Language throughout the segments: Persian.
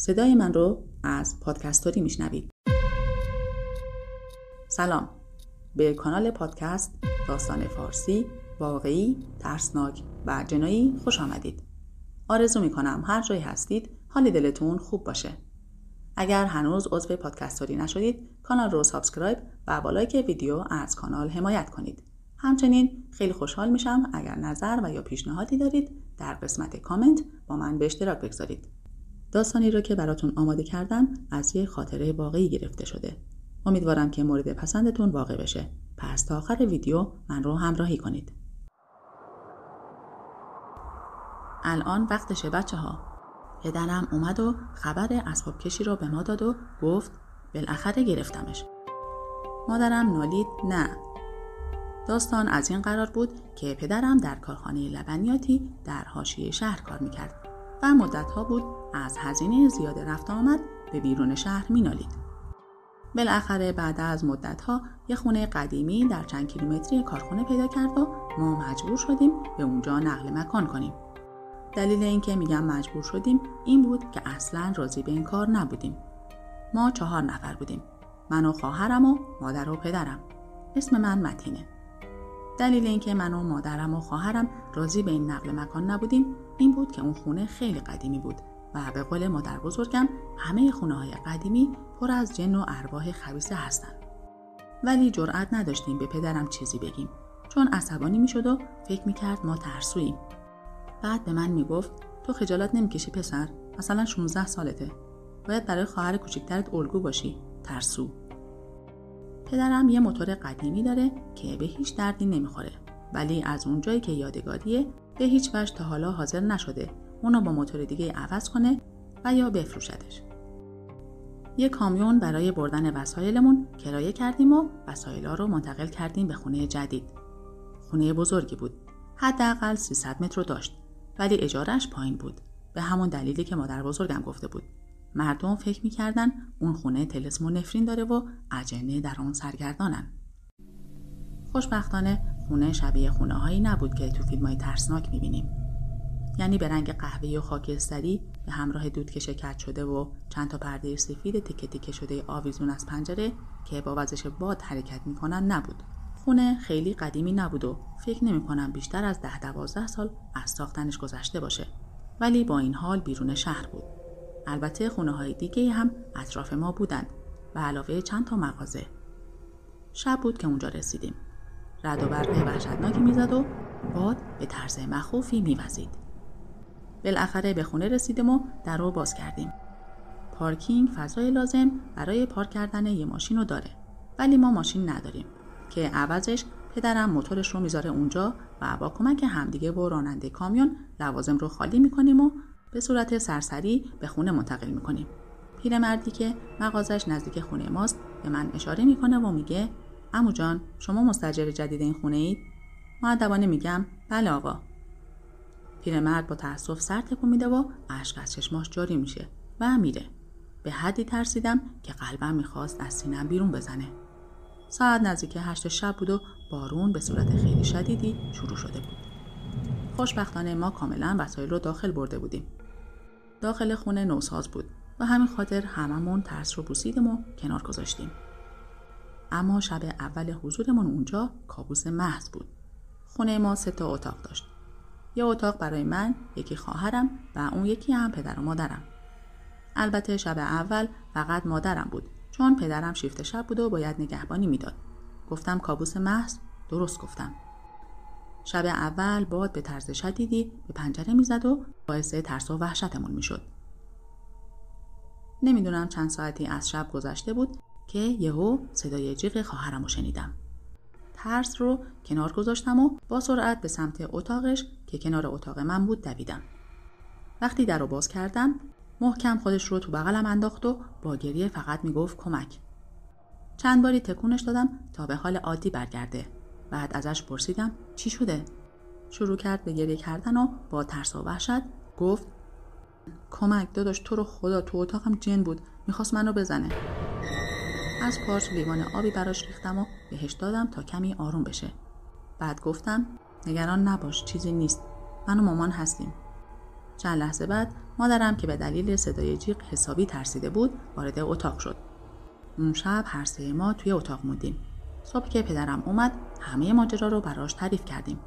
صدای من رو از پادکستوری میشنوید. سلام. به کانال پادکست داستان فارسی واقعی ترسناک و جنایی خوش آمدید. آرزو می کنم هر جایی هستید حال دلتون خوب باشه. اگر هنوز عضو پادکستوری نشدید کانال رو subscribe و با like ویدیو از کانال حمایت کنید. همچنین خیلی خوشحال میشم اگر نظر و یا پیشنهادی دارید در قسمت کامنت با من به اشتراک بگذارید. داستانی رو که براتون آماده کردم از یه خاطره واقعی گرفته شده. امیدوارم که مورد پسندتون واقع بشه. پس تا آخر ویدیو من رو همراهی کنید. الان وقتشه بچه ها پدرم اومد و خبر اسباب کشی رو به ما داد و گفت بالاخره گرفتمش. مادرم نالید نه. داستان از این قرار بود که پدرم در کارخانه لبنیاتی در حاشیه شهر کار می‌کرد و مدتها بود از هزینه زیاد رفت آمد به بیرون شهر مینالید. بالاخره بعد از مدتها یه خونه قدیمی در چند کیلومتری کارخونه پیدا کرد و ما مجبور شدیم به اونجا نقل مکان کنیم. دلیل اینکه میگم مجبور شدیم این بود که اصلا راضی به این کار نبودیم. ما چهار نفر بودیم. من و خواهرم و مادر و پدرم. اسم من متینه. دلیل اینکه من و مادرم و خواهرم راضی به این نقل مکان نبودیم این بود که اون خونه خیلی قدیمی بود و به قول مادر بزرگم همه خونه های قدیمی پر از جن و ارواح خبیسه هستند. ولی جرأت نداشتیم به پدرم چیزی بگیم چون عصبانی می‌شد و فکر می‌کرد ما ترسوییم. بعد به من می‌گفت تو خجالت نمی‌کشی پسر مثلا 16 سالته باید برای خواهر کوچکترت الگو باشی ترسو پدرم یه موتور قدیمی داره که به هیچ دردی نمی‌خوره ولی از اونجایی که یادگاریه به هیچ وجه تا حالا حاضر نشده اونو با موتور دیگه عوض کنه و یا بفروشدش. یه کامیون برای بردن وسایلمون کرایه کردیم و وسایلا رو منتقل کردیم به خونه جدید. خونه بزرگی بود. حداقل 300 متر رو داشت ولی اجارش پایین بود. به همون دلیلی که مادر بزرگم گفته بود. مردم فکر می‌کردن اون خونه تلسم و نفرین داره و اجنه در اون سرگردانن. خوشبختانه خونه شبیه خونه هایی نبود که تو فیلم های ترسناک می‌بینیم. یعنی به رنگ قهوه‌ای و خاکستری به همراه دود که شکرد شده و چند تا پرده سفید تکه تکه شده آویزون از پنجره که با وزش باد حرکت می‌کنن نبود. خونه خیلی قدیمی نبود و فکر نمی کنم بیشتر از ده دوازده سال از ساختنش گذشته باشه. ولی با این حال بیرون شهر بود. البته خونه های دیگه هم اطراف ما بودند و علاوه چند تا مغازه. شب بود که اونجا رسیدیم. رد و برق وحشتناکی می‌زد و باد به طرز مخوفی میوزید. بالاخره به خونه رسیدیم و در رو باز کردیم. پارکینگ فضای لازم برای پارک کردن یه ماشین رو داره ولی ما ماشین نداریم که عوضش پدرم موتورش رو می‌ذاره اونجا و با کمک همدیگه و راننده کامیون لوازم رو خالی می‌کنیم و به صورت سرسری به خونه منتقل می‌کنیم. پیرمردی که مغازش نزدیک خونه ماست به من اشاره می‌کنه و میگه امو جان شما مستجر جدید این خونه اید؟ معدبانه میگم بله آقا پیرمرد با تأسف سر تکون میده و اشک از چشماش جاری میشه و میره. به حدی ترسیدم که قلبم می‌خواست از سینم بیرون بزنه. ساعت نزدیک هشت شب بود و بارون به صورت خیلی شدیدی شروع شده بود. خوشبختانه ما کاملا وسایل رو داخل برده بودیم. داخل خونه نوساز بود و همین خاطر هممون ترس رو بوسیدیم و کنار گذاشتیم. اما شب اول حضورمون اونجا کابوس محض بود. خونه ما سه تا اتاق داشت. یه اتاق برای من یکی خواهرم و اون یکی هم پدر و مادرم. البته شب اول فقط مادرم بود چون پدرم شیفت شب بود و باید نگهبانی می‌داد. گفتم کابوس محض درست گفتم. شب اول باد به طرز شدیدی به پنجره می‌زد و باعث ترس و وحشتمون می‌شد. نمی‌دونم چند ساعتی از شب گذشته بود که یهو صدای جیغ خواهرم رو شنیدم. ترس رو کنار گذاشتم و با سرعت به سمت اتاقش که کنار اتاق من بود دویدم. وقتی در رو باز کردم محکم خودش رو تو بغلم انداخت و با گریه فقط می‌گفت کمک. چند باری تکونش دادم تا به حال عادی برگرده. بعد ازش پرسیدم چی شده؟ شروع کرد به گریه کردن و با ترس و وحشت گفت کمک داداش تو رو خدا تو اتاقم جن بود می‌خواست منو بزنه از پارچ لیوان آبی براش ریختم و بهش دادم تا کمی آروم بشه. بعد گفتم نگران نباش چیزی نیست. من و مامان هستیم. چند لحظه بعد مادرم که به دلیل صدای جیغ حسابی ترسیده بود وارد اتاق شد. اون شب هر سه ما توی اتاق موندیم. صبح که پدرم اومد همه ماجرا رو براش تعریف کردیم.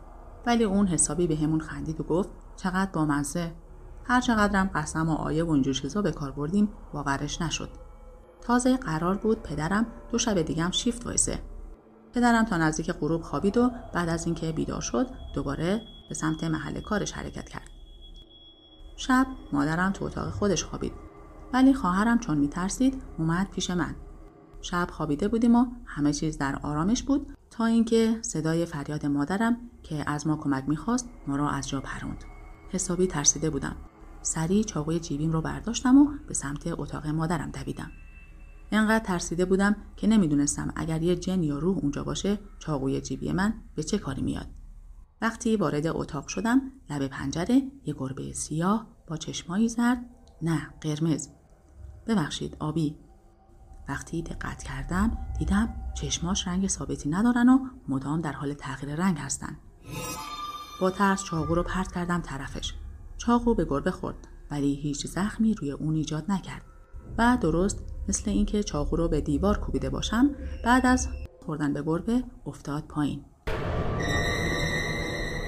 ولی اون حسابی به همون خندید و گفت چقدر بامزه. هر چقدرم قسم و آیه و اینجور چیزا به کار بردیم باورش نشد. تازه قرار بود پدرم دو شب دیگم شیفت وایسه. پدرم تا نزدیک غروب خوابید و بعد از اینکه بیدار شد دوباره به سمت محل کارش حرکت کرد. شب مادرم تو اتاق خودش خوابید. ولی خواهرم چون میترسید اومد پیش من. شب خوابیده بودیم و همه چیز در آرامش بود تا اینکه صدای فریاد مادرم که از ما کمک می‌خواست ما را از جا پروند. حسابی ترسیده بودم. سریع چاقوی جیبیم رو برداشتم و به سمت اتاق مادرم دویدم. انقدر ترسیده بودم که نمی‌دونستم اگر یه جن یا روح اونجا باشه چاقوی جیبی من به چه کاری میاد. وقتی وارد اتاق شدم لب پنجره یه گربه سیاه با چشمایی زرد. نه قرمز. ببخشید آبی. وقتی دقت کردم دیدم چشماش رنگ ثابتی ندارن و مدام در حال تغییر رنگ هستن. با ترس چاقو رو پرت کردم طرفش. چاقو به گربه خورد ولی هیچ زخمی روی اون ایجاد نکرد. و درست مثل اینکه چاقو رو به دیوار کوبیده باشم بعد از خوردن به گربه افتاد پایین.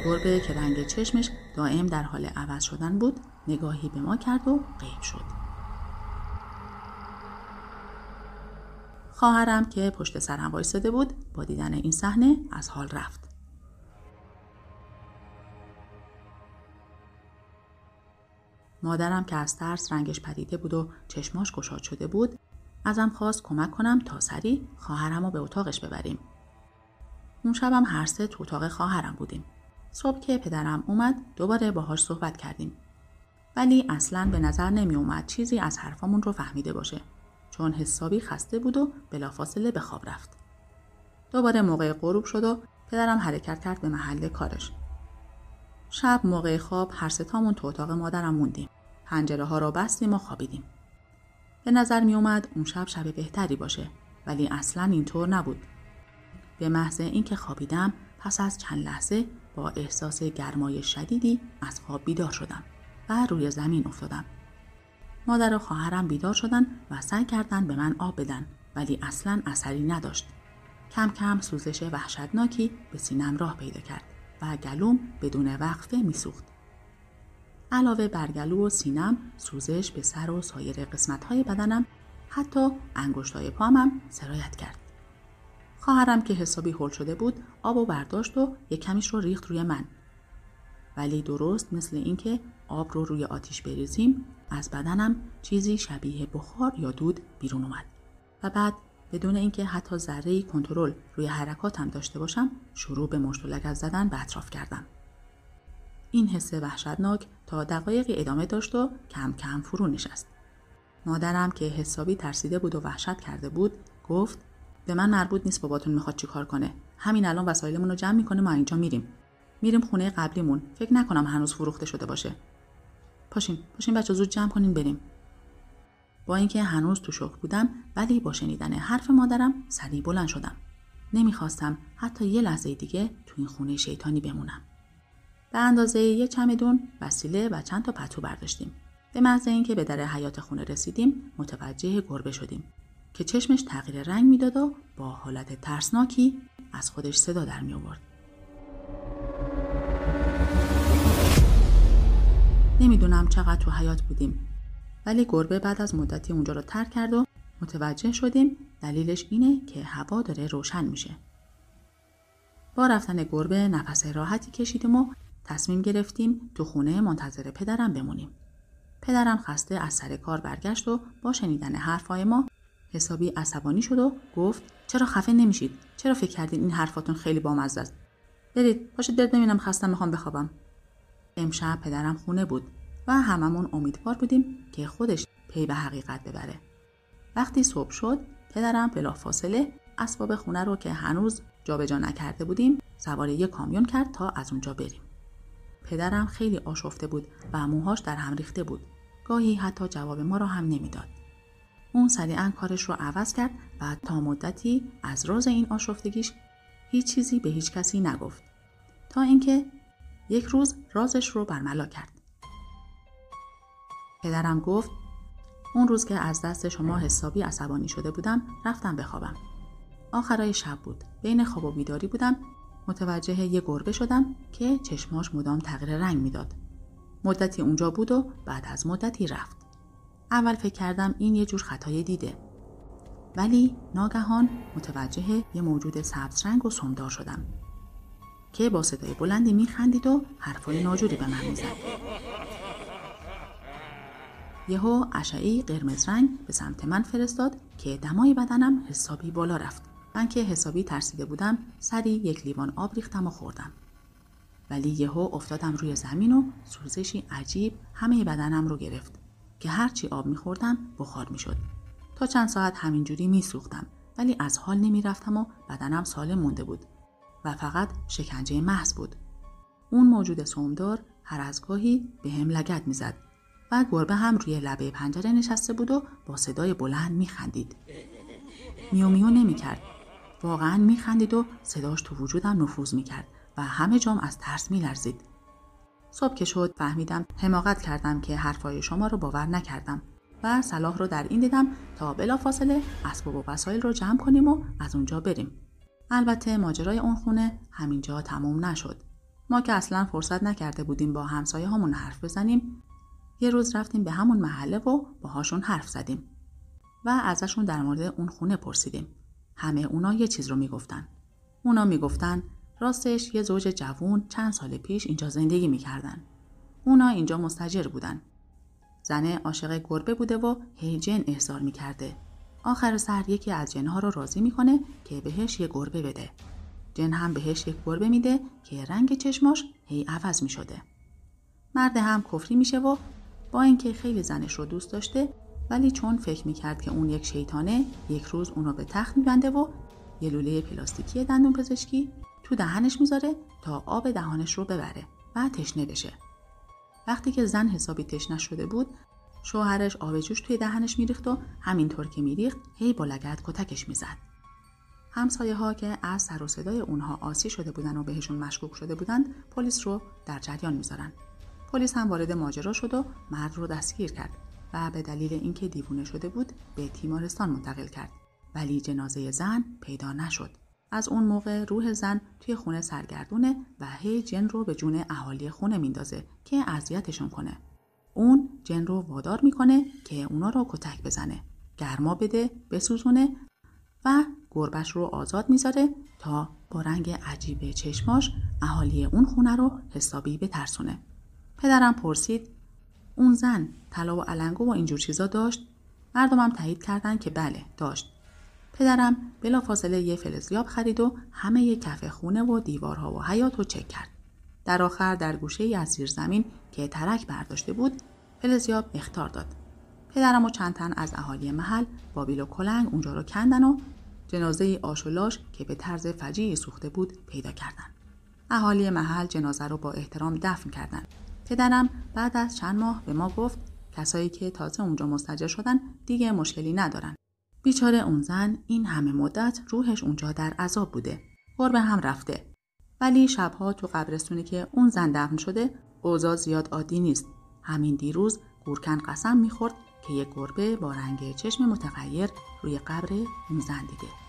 گربه که رنگ چشمش دائم در حال عوض شدن بود نگاهی به ما کرد و غیب شد. خواهرم که پشت سرم وایستاده بود با دیدن این صحنه از حال رفت. مادرم که از ترس رنگش پدیده بود و چشماش گشاد شده بود ازم خواست کمک کنم تا سریع خواهرم رو به اتاقش ببریم. اون شبم هر سه تو اتاق خواهرم بودیم. صبح که پدرم اومد دوباره باهاش صحبت کردیم. ولی اصلا به نظر نمی اومد چیزی از حرفامون رو فهمیده باشه. چون حسابی خسته بود و بلافاصله به خواب رفت. دوباره موقع غروب شد و پدرم حرکت کرد به محل کارش. شب موقع خواب هر ستامون تو اتاق مادرم موندیم. پنجره ها را بستیم و خوابیدیم. به نظر می اومد اون شب شب بهتری باشه ولی اصلا اینطور نبود. به محض اینکه خوابیدم پس از چند لحظه با احساس گرمای شدیدی از خواب بیدار شدم و روی زمین افتادم. مادر و خواهرم بیدار شدن و سعی کردن به من آب بدن ولی اصلا اثری نداشت. کم کم سوزش وحشتناکی به سینم راه پیدا کرد. و گلوم بدون وقفه میسوخت. علاوه بر گلو و سینم سوزش به سر و سایر قسمتهای بدنم حتی انگشتای پامم سرایت کرد. خواهرم که حسابی هل شده بود آب و برداشت و یک کمیش رو ریخت روی من. ولی درست مثل اینکه آب رو روی آتیش بریزیم از بدنم چیزی شبیه بخار یا دود بیرون اومد. و بعد بدون اینکه حتی ذره کنترل روی حرکاتم داشته باشم شروع به مشتلک زدن به اطراف کردم. این حس وحشتناک تا دقایقی ادامه داشت و کم کم فرو نشست. مادرم که حسابی ترسیده بود و وحشت کرده بود گفت به من مربوط نیست باباتون می‌خواد چیکار کنه. همین الان وسایلمون رو جمع می‌کنه ما اینجا میریم. میریم خونه قبلیمون. فکر نکنم هنوز فروخته شده باشه. پاشین پاشین بچه زود جمع کنین بریم. با اینکه هنوز تو شوق بودم ولی با شنیدن حرف مادرم سریع بلند شدم. نمی‌خواستم حتی یه لحظه دیگه تو این خونه شیطانی بمونم. به اندازه یه چمدون وسیله و چند تا پتو برداشتیم. به محض اینکه به در حیات خونه رسیدیم متوجه گربه شدیم که چشمش تغییر رنگ می‌داد و با حالت ترسناکی از خودش صدا در می آورد. نمی‌دونم چقدر تو حیات بودیم. ولی گربه بعد از مدتی اونجا رو ترک کرد و متوجه شدیم دلیلش اینه که هوا داره روشن میشه. با رفتن گربه نفس راحتی کشیدیم و تصمیم گرفتیم تو خونه منتظر پدرم بمونیم. پدرم خسته از سر کار برگشت و با شنیدن حرفای ما حسابی عصبانی شد و گفت چرا خفه نمیشید؟ چرا فکر کردین این حرفاتون خیلی بامزه است؟ برید پاشید برید ببینم خستم می‌خوام بخوابم. امشب پدرم خونه بود و هممون امیدوار بودیم که خودش پی به حقیقت ببره. وقتی صبح شد پدرم بلافاصله اسباب خونه رو که هنوز جابجا نکرده بودیم سوار یک کامیون کرد تا از اونجا بریم. پدرم خیلی آشفته بود و موهاش در هم ریخته بود. گاهی حتی جواب ما را هم نمی‌داد. اون سریعا کارش رو عوض کرد و تا مدتی از راز این آشفتگیش هیچ چیزی به هیچ کسی نگفت. تا اینکه یک روز رازش رو برملا کرد. پدرم گفت اون روز که از دست شما حسابی عصبانی شده بودم رفتم بخوابم. آخرای شب بود. بین خواب و بیداری بودم. متوجه یه گربه شدم که چشماش مدام تغییر رنگ می‌داد. مدتی اونجا بود و بعد از مدتی رفت. اول فکر کردم این یه جور خطای دیده. ولی ناگهان متوجه یه موجود سبز رنگ و سمدار شدم. که با صدای بلندی میخندید و حرفای ناجوری به من می‌زد. یهو اشعی قرمز رنگ به سمت من فرستاد که دمای بدنم حسابی بالا رفت. من که حسابی ترسیده بودم سری یک لیوان آب ریختم و خوردم. ولی یهو افتادم روی زمین و سوزشی عجیب همه بدنم رو گرفت که هرچی آب میخوردم بخار می‌شد. تا چند ساعت همینجوری میسوختم ولی از حال نمی‌رفتم و بدنم سالم مونده بود و فقط شکنجه محض بود. اون موجود سومدار هر از گاهی به هم لگت می‌زد. و گربه هم روی لبه پنجره نشسته بود و با صدای بلند میخندید. میو میو نمی‌کرد. واقعا میخندید و صداش تو وجودم نفوذ می‌کرد و همه جام از ترس میلرزید. صبح که شد فهمیدم حماقت کردم که حرفای شما رو باور نکردم و صلاح رو در این دیدم تا بلافاصله اسباب و وسایل رو جمع کنیم و از اونجا بریم. البته ماجرای اون خونه همینجا تموم نشد. ما که اصلا فرصت نکرده بودیم با همسایه همون حرف بزنیم یه روز رفتیم به همون محله و باهاشون حرف زدیم و ازشون در مورد اون خونه پرسیدیم. همه اونا یه چیز رو می‌گفتن. اونا می‌گفتن راستش یه زوج جوون چند سال پیش اینجا زندگی می‌کردن. اونا اینجا مستجر بودن. زنه عاشق گربه بوده و هی جن احضار می‌کرده. آخر سر یکی از جنها رو راضی می‌کنه که بهش یه گربه بده. جن هم بهش یک گربه میده که رنگ چشماش هی عوض می‌شده. مرد هم کفری میشه و با اینکه خیلی زنش رو دوست داشته ولی چون فکر می‌کرد که اون یک شیطانه یک روز اونو به تخت میبنده و یه لوله پلاستیکی دندون پزشکی تو دهنش می‌ذاره تا آب دهانش رو ببره و تشنه بشه. وقتی که زن حسابی تشنه شده بود شوهرش آب جوش توی دهنش میریخت و همینطور که میریخت هی با لگت کتکش می‌زد. همسایه ها که از سر و صدای اونها آسی شده بودن و بهشون مشکوک شده بودند پلیس رو در جریان می‌ذارن. پلیس هم وارد ماجرا شد و مرد رو دستگیر کرد و به دلیل اینکه دیوونه شده بود به تیمارستان منتقل کرد. ولی جنازه زن پیدا نشد. از اون موقع روح زن توی خونه سرگردونه و هی جن رو به جون اهالی خونه میندازه که اذیتشون کنه. اون جن رو وادار می‌کنه که اونا رو کتک بزنه گرما بده بسوزونه و گربش رو آزاد می‌ذاره تا با رنگ عجیب چشماش اهالی اون خونه رو حسابی بترسونه. پدرم پرسید اون زن طلا و علنگو و اینجور چیزا داشت؟ مردمم تایید کردن که بله داشت. پدرم بلافاصله یه فلزیاب خرید و همه یه کف خونه و دیوارها و حیات رو چک کرد. در آخر در گوشه ای از زیر زمین که ترک برداشته بود فلزیاب اختار داد. پدرم و چند تن از اهالی محل با بیل و کلنگ اونجا رو کندن و جنازه آشولاش که به طرز فجیعی سوخته بود پیدا کردن. اهالی محل جنازه رو با احترام دفن کردند پدرم بعد از چند ماه به ما گفت کسایی که تازه اونجا مستجر شدن دیگه مشکلی ندارن. بیچاره اون زن این همه مدت روحش اونجا در عذاب بوده. گربه هم رفته. ولی شبها تو قبرستونی که اون زن دفن شده اوضاع زیاد عادی نیست. همین دیروز گورکن قسم می‌خورد که یک گربه با رنگ چشم متغیر روی قبر اون زن دیده.